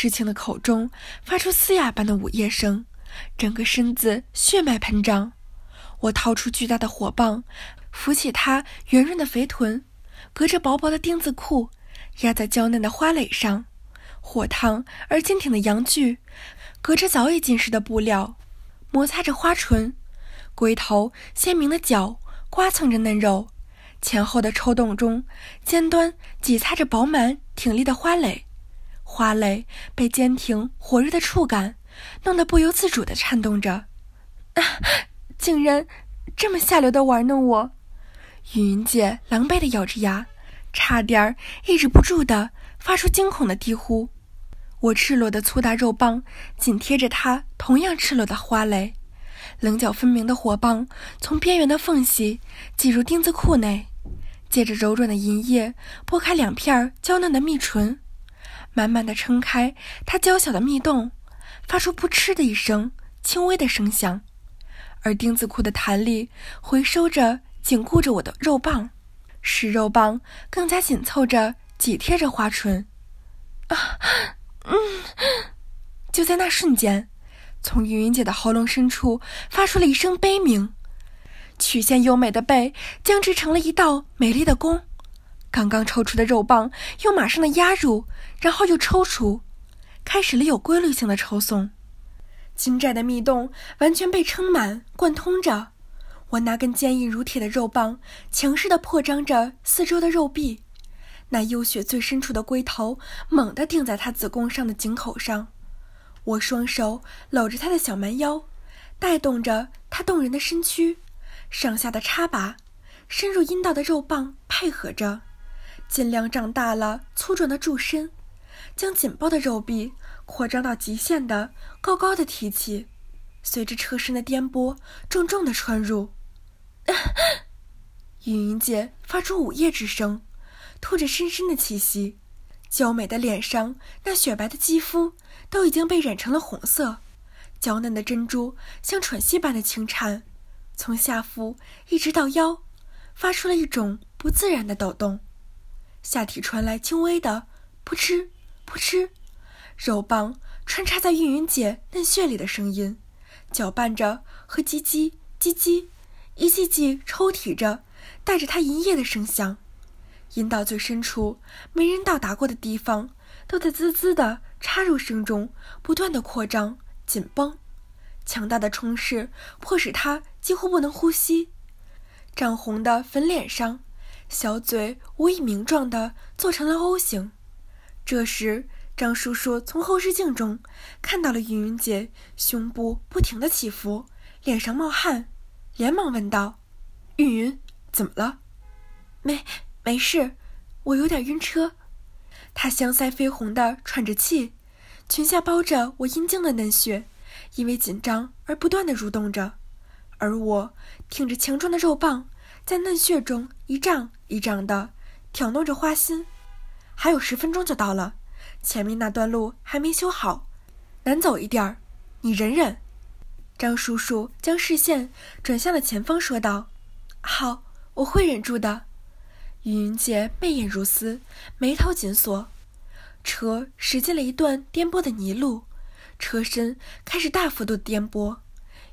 诗情的口中发出嘶哑般的呜咽声，整个身子血脉喷张。我掏出巨大的火棒，扶起他圆润的肥臀，隔着薄薄的丁字裤压在娇嫩的花蕾上，火烫而坚挺的阳具隔着早已浸湿的布料，摩擦着花唇，龟头鲜明的角刮蹭着嫩肉，前后的抽动中，尖端挤擦着饱满挺立的花蕾。花蕾被坚挺火热的触感弄得不由自主地颤动着，啊！竟然这么下流的玩弄我！云云姐狼狈地咬着牙，差点抑制不住地发出惊恐的低呼。我赤裸的粗大肉棒紧贴着她同样赤裸的花蕾，棱角分明的火棒从边缘的缝隙挤入丁字裤内，借着柔软的银液拨开两片娇嫩的蜜唇。满满的撑开它娇小的蜜洞，发出扑哧的一声轻微的声响，而丁字裤的弹力回收着紧固着我的肉棒，使肉棒更加紧凑着挤贴着花唇。啊，嗯！就在那瞬间，从云云姐的喉咙深处发出了一声悲鸣，曲线优美的背僵直成了一道美丽的弓。刚刚抽出的肉棒又马上的压入，然后又抽出，开始了有规律性的抽送。金寨的密洞完全被撑满、贯通着。我那根坚硬如铁的肉棒强势的扩张着四周的肉壁，那幽血最深处的龟头猛地顶在他子宫上的井口上。我双手搂着他的小蛮腰，带动着他动人的身躯，上下的插拔，深入阴道的肉棒配合着。尽量长大了粗壮的柱身，将紧绷的肉臂扩张到极限的高高的提起，随着车身的颠簸，重重的穿入。云云姐发出午夜之声，吐着深深的气息，娇美的脸上那雪白的肌肤都已经被染成了红色，娇嫩的珍珠像喘息般的轻颤，从下腹一直到腰，发出了一种不自然的抖动。下体传来轻微的扑哧扑哧，肉棒穿插在韵云姐嫩穴里的声音，搅拌着和叽叽叽叽，一记记抽提着，带着她营业的声响。阴道最深处没人到达过的地方，都在滋滋的插入声中不断的扩张紧绷，强大的冲势迫使她几乎不能呼吸，涨红的粉脸上。小嘴无以名状的做成了 O 型。这时，张叔叔从后视镜中看到了云云姐胸部不停的起伏，脸上冒汗，连忙问道：“云云，怎么了？”“没，没事，我有点晕车。”她香腮绯红的喘着气，裙下包着我阴茎的嫩穴，因为紧张而不断的蠕动着，而我挺着强壮的肉棒。在嫩穴中一胀一胀的挑弄着花心，还有十分钟就到了，前面那段路还没修好，难走一点儿，你忍忍。张叔叔将视线转向了前方，说道：“好，我会忍住的。”云云姐媚眼如丝，眉头紧锁。车驶进了一段颠簸的泥路，车身开始大幅度颠簸，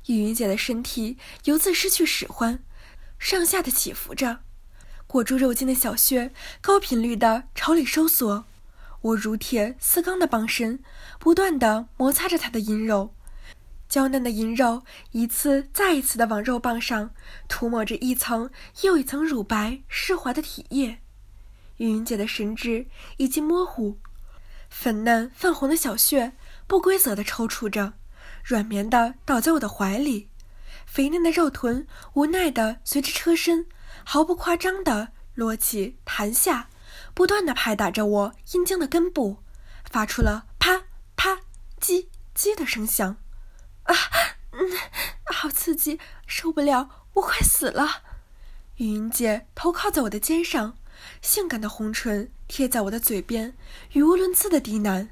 云云姐的身体由自失去使唤。上下的起伏着，裹住肉筋的小穴高频率的朝里收缩。我如铁似钢的棒身不断的摩擦着他的阴肉，娇嫩的阴肉一次再一次的往肉棒上涂抹着一层又一层乳白湿滑的体液。云云姐的神志已经模糊，粉嫩泛红的小穴不规则的抽搐着，软绵的倒在我的怀里。肥嫩的肉臀无奈地随着车身毫不夸张地落起、弹下，不断地拍打着我阴茎的根部，发出了啪啪、叽叽的声响。啊，嗯，好刺激，受不了，我快死了！云云姐头靠在我的肩上，性感的红唇贴在我的嘴边，语无伦次的低喃。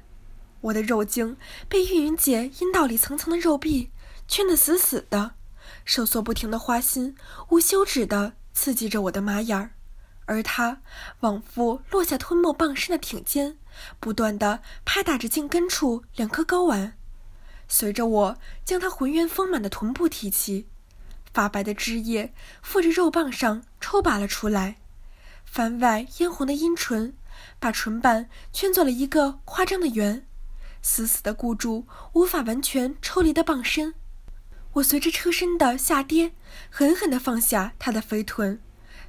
我的肉茎被玉云姐阴道里层层的肉壁圈得死死的。收缩不停的花心无休止的刺激着我的马眼儿，而他往复落下吞没傍身的挺肩，不断的拍打着颈根处两颗睾丸。随着我将他浑圆丰满的臀部提起，发白的汁液附着肉棒上抽拔了出来，番外嫣红的阴唇把唇瓣圈作了一个夸张的圆，死死的固住无法完全抽离的棒身。我随着车身的下跌，狠狠地放下他的肥臀。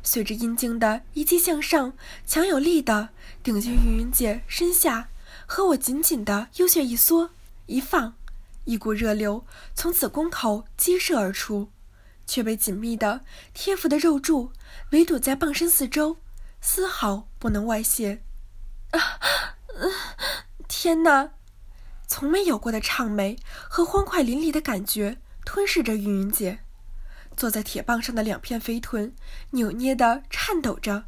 随着阴茎的一击向上，强有力的顶进云云姐身下，和我紧紧的幽穴一缩一放，一股热流从子宫口激射而出，却被紧密的贴服的肉柱围堵在棒身四周，丝毫不能外泄。啊，天哪！从没有过的畅美和欢快淋漓的感觉吞噬着云云姐。坐在铁棒上的两片肥臀扭捏的颤抖着，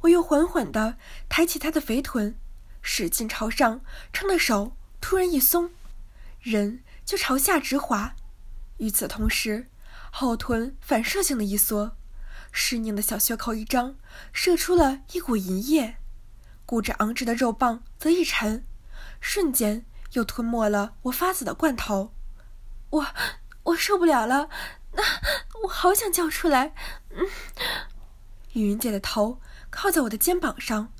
我又缓缓地抬起她的肥臀，使劲朝上撑的手突然一松，人就朝下直滑。与此同时，后臀反射性的一缩，湿凝的小穴口一张，射出了一股银液。固着昂直的肉棒则一沉，瞬间又吞没了我发紫的罐头。我，我受不了了。啊！我好想叫出来。嗯，雨云姐的头靠在我的肩膀上，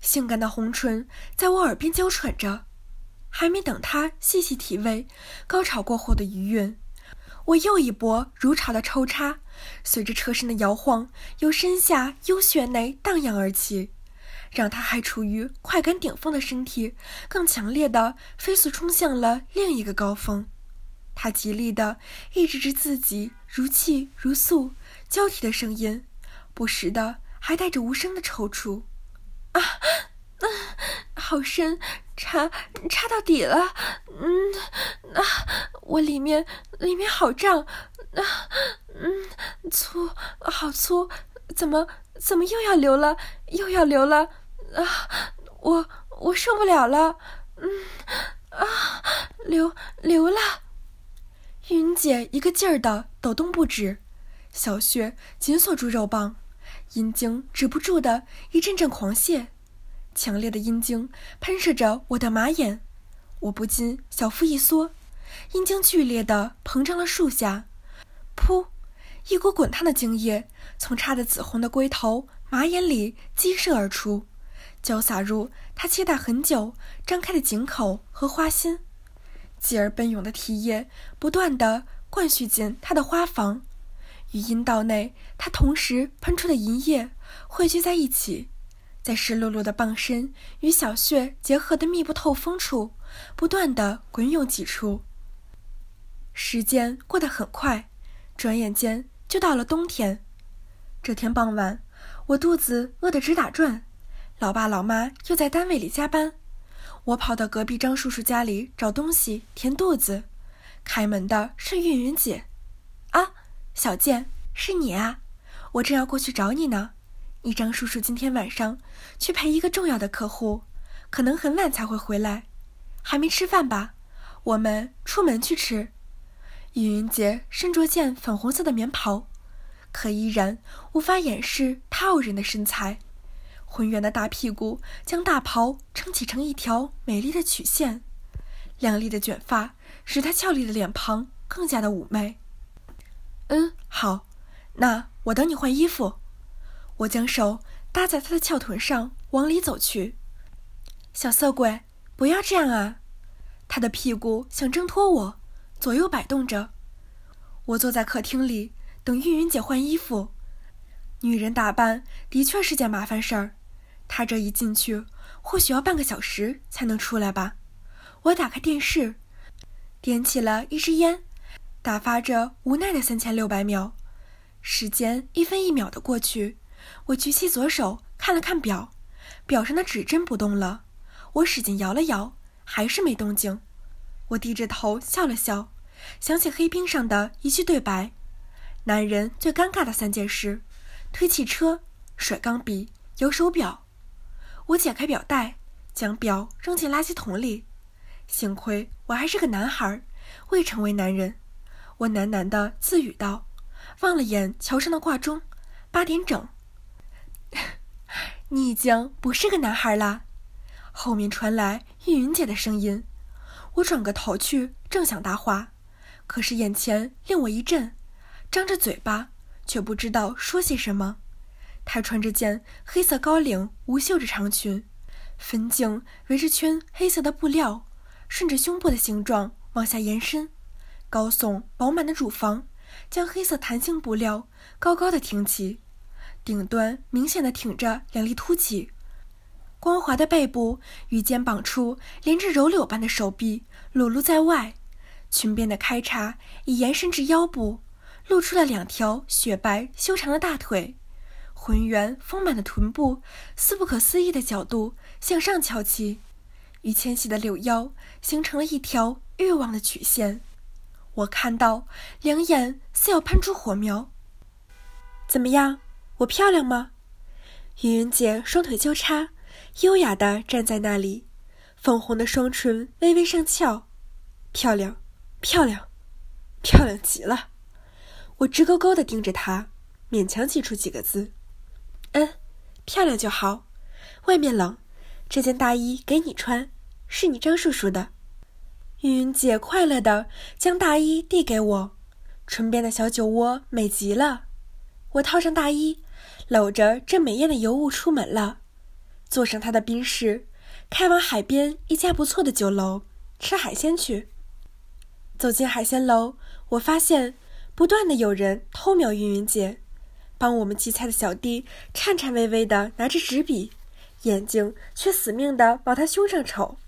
性感的红唇在我耳边娇喘着。还没等她细细体味高潮过后的余韵，我又一波如潮的抽插，随着车身的摇晃，由身下幽穴内荡漾而起，让她还处于快感顶峰的身体更强烈的飞速冲向了另一个高峰。他极力的抑制着自己如泣如诉交替的声音，不时的还带着无声的抽搐。啊，啊，好深，插插到底了。嗯，啊，我里面里面好胀。啊，嗯，粗，好粗，怎么怎么又要流了，又要流了。啊，我我受不了了。嗯，啊，流流了。云姐一个劲儿的抖动不止，小穴紧锁住肉棒，阴茎止不住的一阵阵狂泻，强烈的阴茎喷射着我的马眼，我不禁小腹一缩，阴茎剧烈的膨胀了数下，噗，一股滚烫的精液从插的紫红的龟头马眼里激射而出，浇洒入他期待很久张开的井口和花心。继而奔涌的体液不断的灌蓄进他的花房，与阴道内他同时喷出的银液汇聚在一起，在湿漉漉的棒身与小穴结合的密不透风处，不断的滚涌挤出。时间过得很快，转眼间就到了冬天。这天傍晚，我肚子饿得直打转，老爸老妈又在单位里加班。我跑到隔壁张叔叔家里找东西填肚子，开门的是韵云姐，啊，小健，是你啊！我正要过去找你呢。你张叔叔今天晚上去陪一个重要的客户，可能很晚才会回来，还没吃饭吧？我们出门去吃。玉云姐身着件粉红色的棉袍，可依然无法掩饰她傲人的身材。浑圆的大屁股将大袍撑起成一条美丽的曲线，亮丽的卷发使她俏丽的脸庞更加的妩媚。嗯，好，那我等你换衣服。我将手搭在她的翘臀上，往里走去。小色鬼，不要这样啊！她的屁股想挣脱我，左右摆动着。我坐在客厅里等玉云姐换衣服。女人打扮的确是件麻烦事儿。他这一进去，或许要半个小时才能出来吧。我打开电视，点起了一支烟，打发着无奈的三千六百秒。时间一分一秒的过去，我举起左手看了看表，表上的指针不动了。我使劲摇了摇，还是没动静。我低着头笑了笑，想起黑冰上的一句对白：男人最尴尬的三件事：推汽车、甩钢笔、摇手表。我解开表带，将表扔进垃圾桶里。幸亏我还是个男孩，未成为男人。我喃喃地自语道，望了眼桥上的挂钟，八点整。你已经不是个男孩了。”后面传来玉云姐的声音。我转过头去，正想答话，可是眼前令我一震，张着嘴巴却不知道说些什么。她穿着件黑色高领无袖的长裙，粉颈围着圈黑色的布料，顺着胸部的形状往下延伸，高耸饱满的乳房将黑色弹性布料高高的挺起，顶端明显的挺着两粒凸起。光滑的背部与肩膀处连着柔柳般的手臂裸露在外，裙边的开叉已延伸至腰部，露出了两条雪白修长的大腿，浑圆丰满的臀部似不可思议的角度向上翘起，与纤细的柳腰形成了一条欲望的曲线。我看到，两眼似要喷出火苗。怎么样，我漂亮吗？云云姐双腿交叉。优雅地站在那里，粉红的双唇微微上翘，漂亮，漂亮，漂亮极了。我直勾勾地盯着她，勉强挤出几个字：“嗯，漂亮就好。外面冷，这件大衣给你穿，是你张叔叔的。”云云姐快乐地将大衣递给我，唇边的小酒窝美极了。我套上大衣，搂着这美艳的尤物出门了。坐上他的宾士，开往海边一家不错的酒楼吃海鲜去。走进海鲜楼，我发现不断的有人偷瞄云云姐，帮我们寄菜的小弟颤颤巍巍的拿着纸笔，眼睛却死命的往他胸上瞅。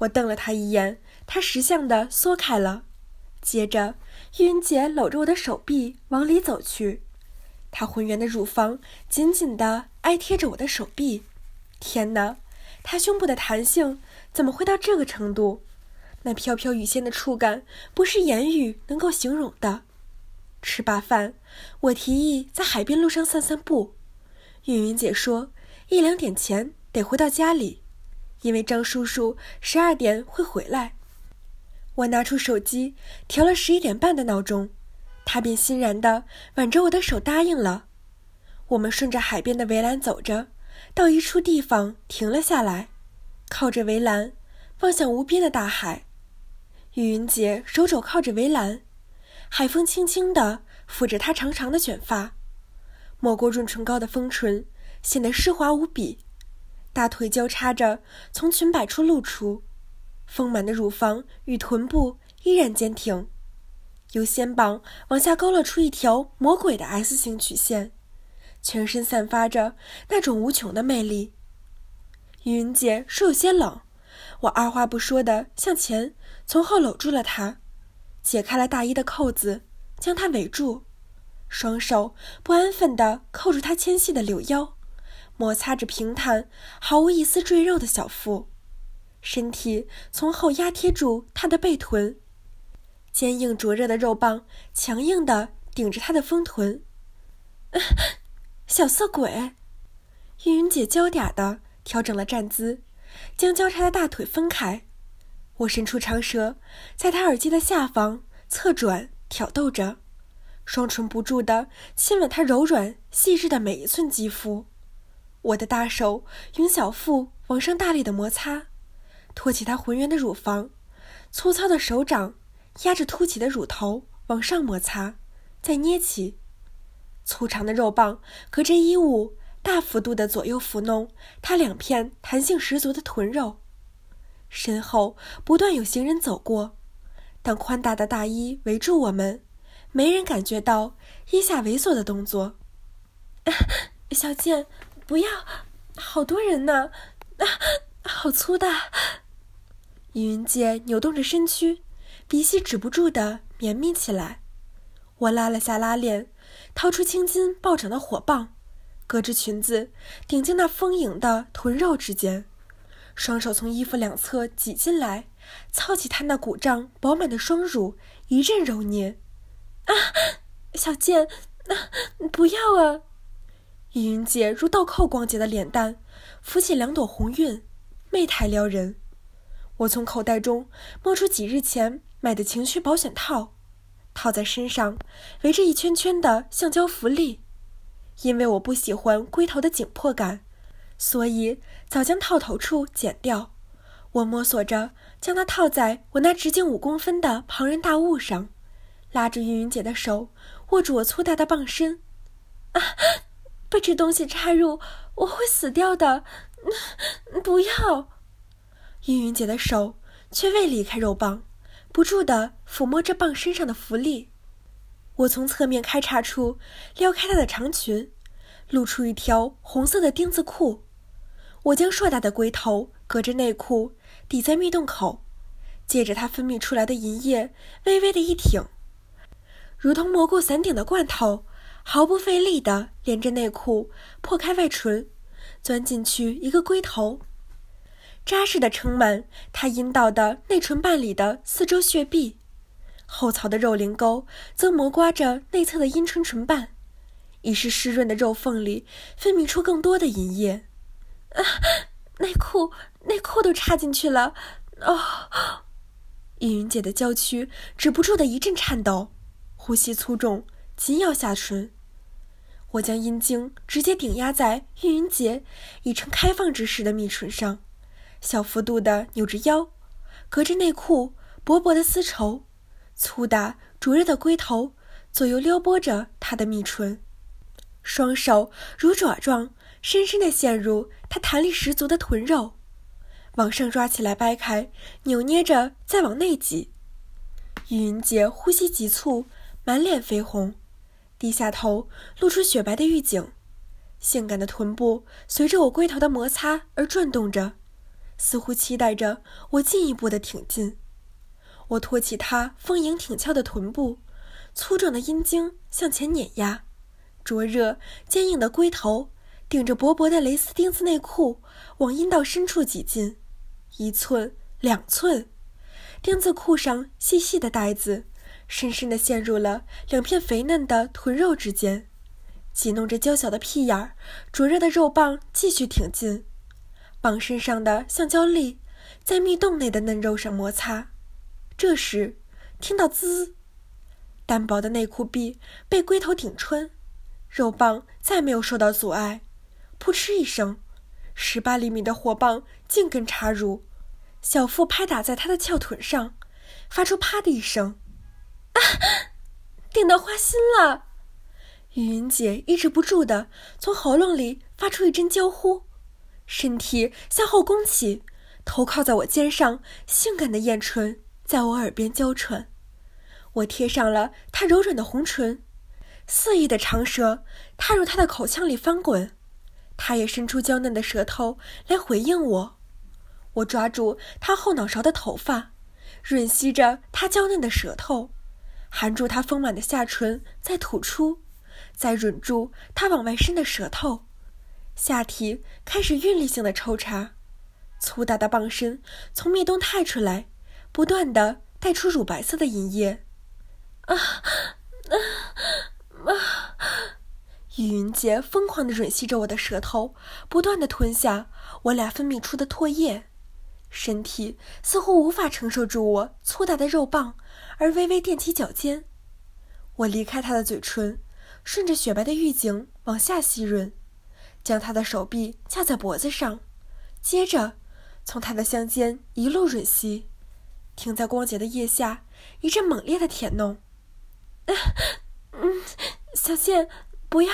我瞪了他一眼，他识相的缩开了。接着，玉云姐搂着我的手臂往里走去，她浑圆的乳房紧紧的挨贴着我的手臂。天哪，她胸部的弹性怎么会到这个程度？那飘飘欲仙的触感不是言语能够形容的。吃罢饭，我提议在海边路上散散步。云云姐说，一两点前得回到家里，因为张叔叔十二点会回来。我拿出手机调了十一点半的闹钟，她便欣然地挽着我的手答应了。我们顺着海边的围栏走着。到一处地方停了下来，靠着围栏，望向无边的大海。玉云姐手肘靠着围栏，海风轻轻地抚着她长长的卷发，抹过润唇膏的丰唇显得湿滑无比，大腿交叉着从裙摆处露出，丰满的乳房与臀部依然坚挺，由肩膀往下勾勒出一条魔鬼的 S 型曲线。全身散发着那种无穷的魅力。云姐说有些冷，我二话不说的向前，从后搂住了她，解开了大衣的扣子，将她围住，双手不安分地扣住她纤细的柳腰，摩擦着平坦、毫无一丝赘肉的小腹，身体从后压贴住她的背臀，坚硬灼热的肉棒强硬地顶着她的丰臀。小色鬼，玉云姐娇嗲的调整了站姿，将交叉的大腿分开。我伸出长舌，在她耳机的下方侧转挑逗着，双唇不住的亲吻她柔软细致的每一寸肌肤。我的大手用小腹往上大力的摩擦，托起她浑圆的乳房，粗糙的手掌压着凸起的乳头往上摩擦，再捏起。粗长的肉棒隔着衣物，大幅度的左右抚弄她两片弹性十足的臀肉。身后不断有行人走过，但宽大的大衣围住我们，没人感觉到腋下猥琐的动作。小贱，不要！好多人呢，啊，好粗大！云姐扭动着身躯，鼻息止不住的绵密起来。我拉了下拉链。掏出青筋暴涨的火棒，隔着裙子顶进那丰盈的臀肉之间，双手从衣服两侧挤进来，操起她那鼓胀饱满的双乳，一阵揉捏。啊，小贱，啊，不要啊！云姐如倒扣光洁的脸蛋，浮起两朵红晕，媚态撩人。我从口袋中摸出几日前买的情趣保险套。套在身上，围着一圈圈的橡胶福利，因为我不喜欢龟头的紧迫感，所以早将套头处剪掉。我摸索着将它套在我那直径五公分的庞然大物上，拉着云云姐的手，握住我粗大的棒身。啊！被这东西插入，我会死掉的！不要！云云姐的手却未离开肉棒，不住地抚摸着棒身上的浮力。我从侧面开叉处撩开她的长裙，露出一条红色的丁字裤。我将硕大的龟头隔着内裤抵在蜜洞口，借着它分泌出来的银液，微微的一挺，如同蘑菇伞顶的罐头，毫不费力地连着内裤破开外唇，钻进去一个龟头，扎实地撑满它阴道的内唇瓣里的四周穴壁。后槽的肉灵沟则磨刮着内侧的阴唇唇瓣，已是湿润的肉缝里分泌出更多的银液。啊，内裤内裤都插进去了！哦，云云姐的娇躯止不住的一阵颤抖，呼吸粗重，紧咬下唇。我将阴茎直接顶压在云云姐已呈开放之势的蜜唇上，小幅度的扭着腰，隔着内裤薄薄的丝绸。粗大灼热的龟头左右撩拨着她的蜜唇，双手如爪状，深深地陷入她弹力十足的臀肉，往上抓起来，掰开，扭捏着再往内挤。玉云姐呼吸急促，满脸绯红，低下头露出雪白的玉颈，性感的臀部随着我龟头的摩擦而转动着，似乎期待着我进一步的挺进。我托起她丰盈挺翘的臀部，粗壮的阴茎向前碾压，灼热坚硬的龟头顶着薄薄的蕾丝丁字内裤往阴道深处挤进，一寸两寸，丁字裤上细细的带子深深地陷入了两片肥嫩的臀肉之间，挤弄着娇小的屁眼儿，灼热的肉棒继续挺进，棒身上的橡胶粒在蜜洞内的嫩肉上摩擦。这时，听到滋，单薄的内裤壁被龟头顶穿，肉棒再没有受到阻碍，扑哧一声，十八厘米的火棒径根插入，小腹拍打在他的翘臀上，发出啪的一声，啊，顶到花心了！雨云姐抑制不住的从喉咙里发出一阵娇呼，身体向后弓起，头靠在我肩上，性感的艳唇。在我耳边娇喘，我贴上了她柔软的红唇，肆意的长舌踏入他的口腔里翻滚，他也伸出娇嫩的舌头来回应我。我抓住他后脑勺的头发，吮吸着他娇嫩的舌头，含住他丰满的下唇，再吐出，再吮住他往外伸的舌头，下体开始韵律性的抽插，粗大的棒身从蜜洞探出来。不断的带出乳白色的银液，啊啊啊！雨云杰疯狂地吮吸着我的舌头，不断地吞下我俩分泌出的唾液，身体似乎无法承受住我粗大的肉棒，而微微踮起脚尖。我离开他的嘴唇，顺着雪白的玉颈往下吸吮，将他的手臂架在脖子上，接着从他的香肩一路吮吸。停在光洁的腋下，一阵猛烈的舔弄。嗯，小贱，不要，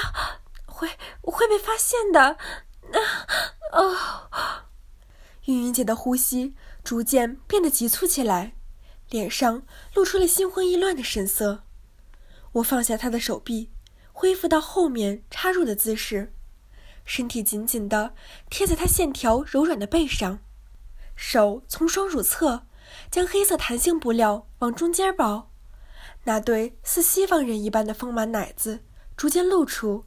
会会被发现的。啊，哦。云云姐的呼吸逐渐变得急促起来，脸上露出了心慌意乱的神色。我放下她的手臂，恢复到后面插入的姿势，身体紧紧地贴在她线条柔软的背上，手从双乳侧。将黑色弹性布料往中间包，那对似西方人一般的丰满奶子逐渐露出，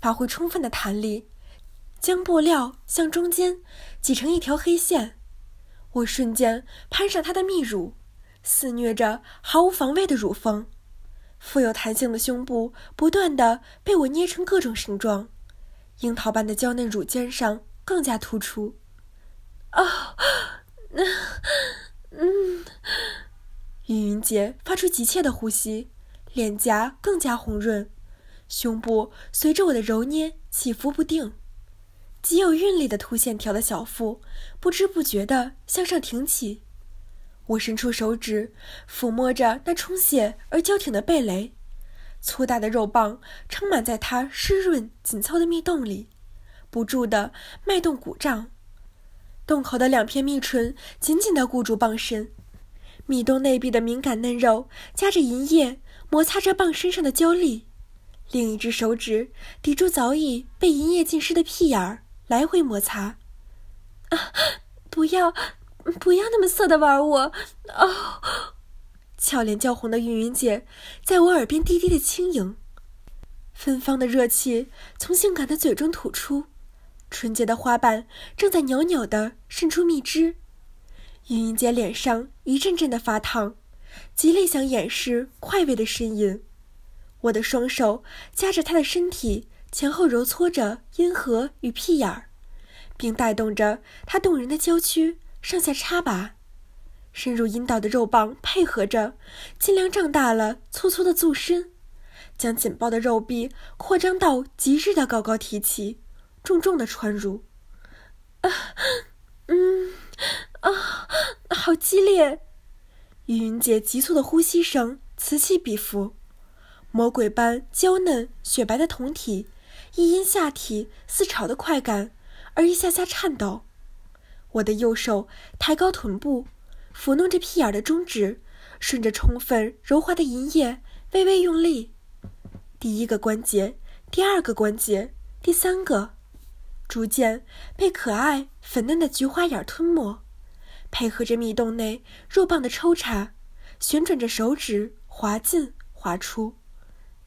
发挥充分的弹力，将布料向中间挤成一条黑线。我瞬间攀上她的蜜乳，肆虐着毫无防备的乳峰，富有弹性的胸部不断的被我捏成各种形状，樱桃般的娇嫩乳尖上更加突出。啊，那。嗯，云云姐发出急切的呼吸，脸颊更加红润，胸部随着我的揉捏起伏不定。极有韵律的凸线条的小腹不知不觉地向上挺起。我伸出手指抚摸着那充血而娇挺的蓓蕾，粗大的肉棒撑满在它湿润紧凑的蜜洞里，不住地脉动鼓胀。洞口的两片蜜唇紧紧地固住棒身，蜜洞内壁的敏感嫩肉夹着银液摩擦着棒身上的娇粒，另一只手指抵住早已被银液浸湿的屁眼儿。来回摩擦，啊！不要，不要那么色的玩我！哦，俏脸娇红的云云姐在我耳边低低的轻盈，芬芳的热气从性感的嘴中吐出，纯洁的花瓣正在袅袅的渗出蜜汁。云云姐脸上一阵阵的发烫，极力想掩饰快慰的呻吟。我的双手夹着他的身体。前后揉搓着阴核与屁眼儿，并带动着他动人的娇躯上下插拔，深入阴道的肉棒配合着，尽量胀大了粗粗的纵身，将紧抱的肉壁扩张到极致的高高提起，重重的穿入。啊，嗯，啊，好激烈！玉云姐急促的呼吸声此起彼伏，魔鬼般娇嫩雪白的酮体。一因下体似潮的快感而一下下颤抖，我的右手抬高臀部，抚弄着屁眼的中指，顺着充分柔滑的银液微微用力。第一个关节，第二个关节，第三个，逐渐被可爱粉嫩的菊花眼吞没，配合着蜜洞内肉棒的抽插，旋转着手指滑进滑出，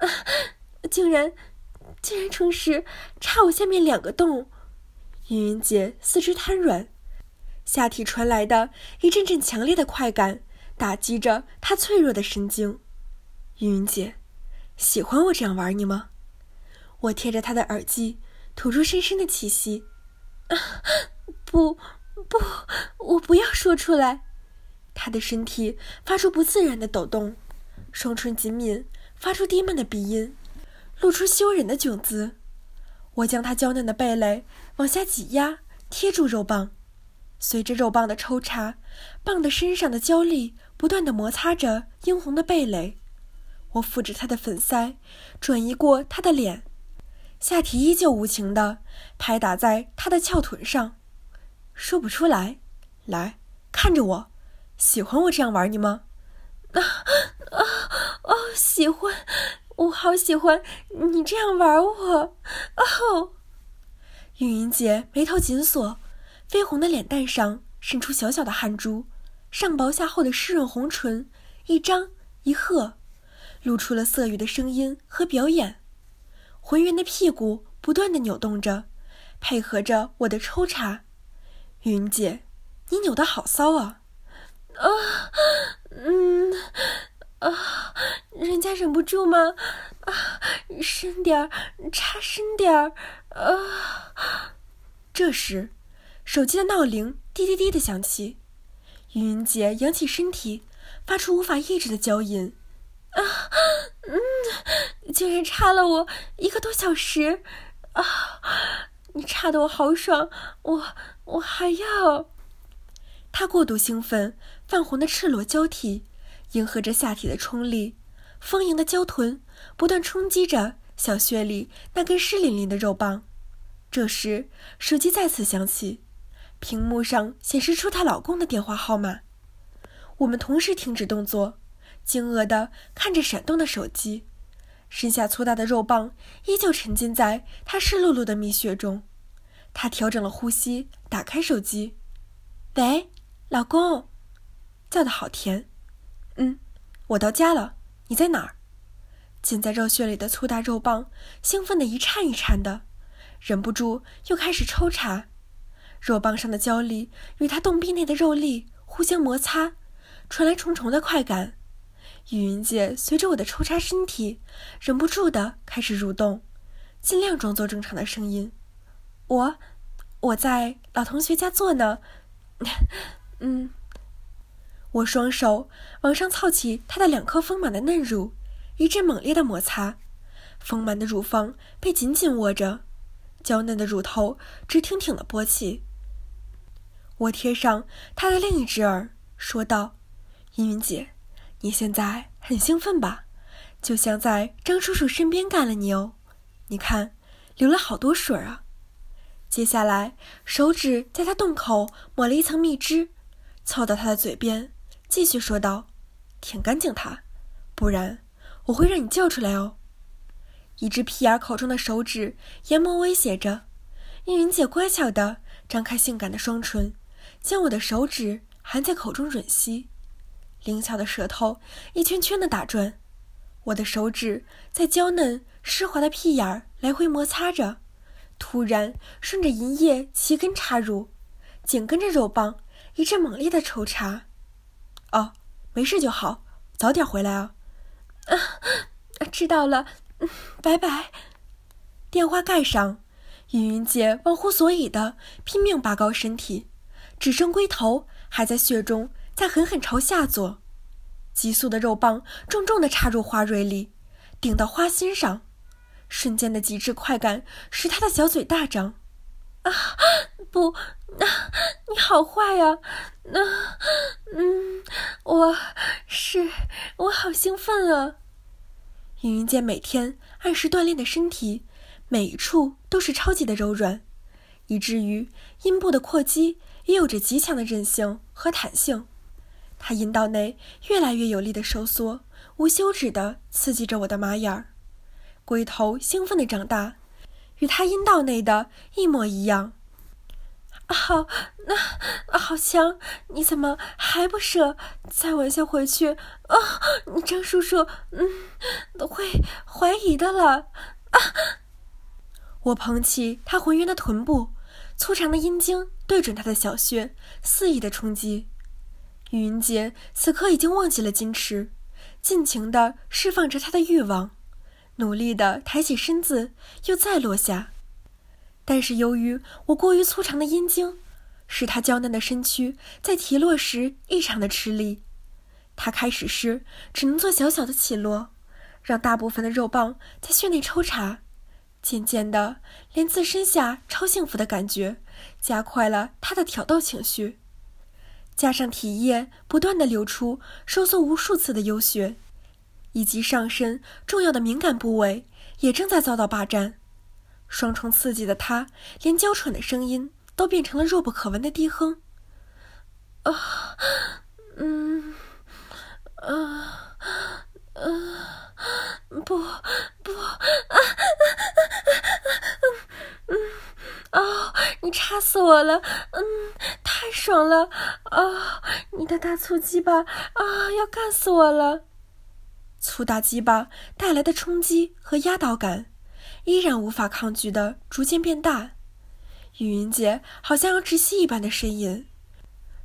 啊，竟然！竟然成实插我下面两个洞，云云姐四肢瘫软，下体传来的一阵阵强烈的快感打击着她脆弱的神经。云云姐，喜欢我这样玩你吗？我贴着她的耳际，吐出深深的气息。啊，不，不，我不要说出来。她的身体发出不自然的抖动，双唇紧抿，发出低闷的鼻音。露出羞忍的窘姿，我将她娇嫩的蓓蕾往下挤压，贴住肉棒，随着肉棒的抽插，棒的身上的胶粒不断的摩擦着殷红的蓓蕾。我抚着她的粉腮，转移过她的脸，下体依旧无情的拍打在她的翘臀上。说不出来，来看着我，喜欢我这样玩你吗？喜欢。我好喜欢你这样玩我，哦！云云姐眉头紧锁，绯红的脸蛋上渗出小小的汗珠，上薄下厚的湿润红唇一张一合，露出了色欲的声音和表演。浑圆的屁股不断的扭动着，配合着我的抽插。云姐，你扭的好骚啊！啊，嗯。啊，人家忍不住吗？啊，深点儿，插深点儿。啊！这时，手机的闹铃滴滴滴的响起。云云姐扬起身体，发出无法抑制的娇吟。啊，嗯，竟然插了我一个多小时。啊，你插的我好爽，我我还要。他过度兴奋，泛红的赤裸交替。迎合着下体的冲力，丰盈的娇臀不断冲击着小穴里那根湿淋淋的肉棒。这时，手机再次响起，屏幕上显示出她老公的电话号码。我们同时停止动作，惊愕地看着闪动的手机，身下粗大的肉棒依旧沉浸在他湿漉漉的蜜穴中。他调整了呼吸，打开手机：“喂，老公，叫的好甜。”嗯，我到家了，你在哪儿？浸在肉穴里的粗大肉棒兴奋的一颤一颤的，忍不住又开始抽插，肉棒上的胶粒与他洞壁内的肉粒互相摩擦，传来重重的快感。雨云姐随着我的抽插身体，忍不住的开始蠕动，尽量装作正常的声音：“我，我在老同学家做呢。嗯。”我双手往上操起她的两颗丰满的嫩乳，一阵猛烈的摩擦，丰满的乳房被紧紧握着，娇嫩的乳头直挺挺的勃起。我贴上他的另一只耳，说道：“依云姐，你现在很兴奋吧？就像在张叔叔身边干了你哦。你看，流了好多水啊。”接下来，手指在他洞口抹了一层蜜汁，凑到他的嘴边，继续说道：“舔干净它，不然我会让你叫出来哦。”一只屁眼口中的手指眼眸威胁着，应云姐乖巧的张开性感的双唇。将我的手指含在口中吮吸，灵巧的舌头一圈圈的打转，我的手指在娇嫩湿滑的屁眼儿来回摩擦着，突然顺着银叶齐根插入，紧跟着肉棒一阵猛烈的抽插。哦，没事就好，早点回来啊！啊，知道了，拜拜。电话盖上，云云姐忘乎所以的拼命拔高身体。只剩龟头还在血中，在狠狠朝下坐，急速的肉棒重重的插入花蕊里，顶到花心上，瞬间的极致快感使她的小嘴大张。啊，不，啊，你好坏呀！那，嗯，我是我好兴奋啊！云云见每天按时锻炼的身体，每一处都是超级的柔软，以至于阴部的扩肌。也有着极强的韧性和弹性，它阴道内越来越有力的收缩，无休止的刺激着我的马眼儿，龟头兴奋的长大，与它阴道内的一模一样。好，那好强！你怎么还不舍？再玩下回去，啊，张叔叔，嗯，会怀疑的了。啊！我捧起他浑圆的臀部。粗长的阴茎对准他的小穴，肆意的冲击。云姐此刻已经忘记了矜持，尽情的释放着她的欲望，努力的抬起身子，又再落下。但是由于我过于粗长的阴茎，使她娇嫩的身躯在提落时异常的吃力。她开始时只能做小小的起落，让大部分的肉棒在穴内抽查。渐渐的，连自身下超幸福的感觉，加快了他的挑逗情绪，加上体液不断的流出，收缩无数次的幽穴，以及上身重要的敏感部位也正在遭到霸占，双重刺激的他，连娇喘的声音都变成了弱不可闻的低哼。啊，嗯，啊，啊。不不啊啊啊！嗯哦，你插死我了！嗯，太爽了！啊，你的大粗鸡巴啊，要干死我了！粗大鸡巴带来的冲击和压倒感，依然无法抗拒的逐渐变大。雨云姐好像要窒息一般的呻吟，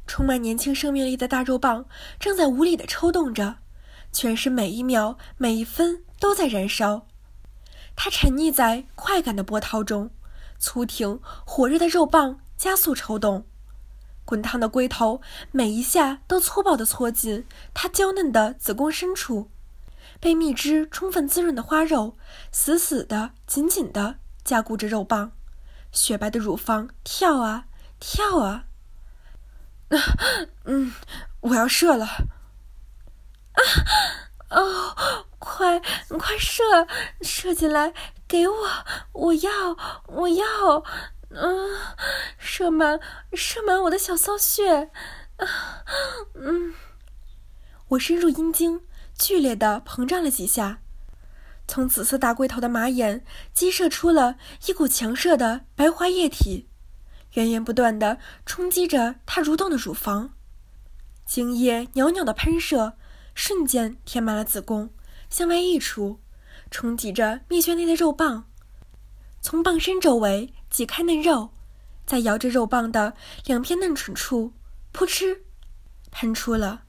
充满年轻生命力的大肉棒正在无力的抽动着，全身每一秒每一分。都在燃烧，他沉溺在快感的波涛中，粗挺火热的肉棒加速抽动，滚烫的龟头每一下都粗暴地搓进他娇嫩的子宫深处，被蜜汁充分滋润的花肉死死的、紧紧的夹固着肉棒，雪白的乳房跳啊跳啊，嗯，我要射了，啊，哦。快，快射，射进来，给我，我要，我要，嗯，射满，射满我的小骚穴，啊，嗯，我深入阴茎，剧烈的膨胀了几下，从紫色大龟头的马眼激射出了一股强射的白花液体，源源不断的冲击着它蠕动的乳房，精液袅袅的喷射，瞬间填满了子宫。向外溢出，冲击着蜜穴内的肉棒，从棒身周围挤开嫩肉，在摇着肉棒的两片嫩唇处，噗嗤，喷出了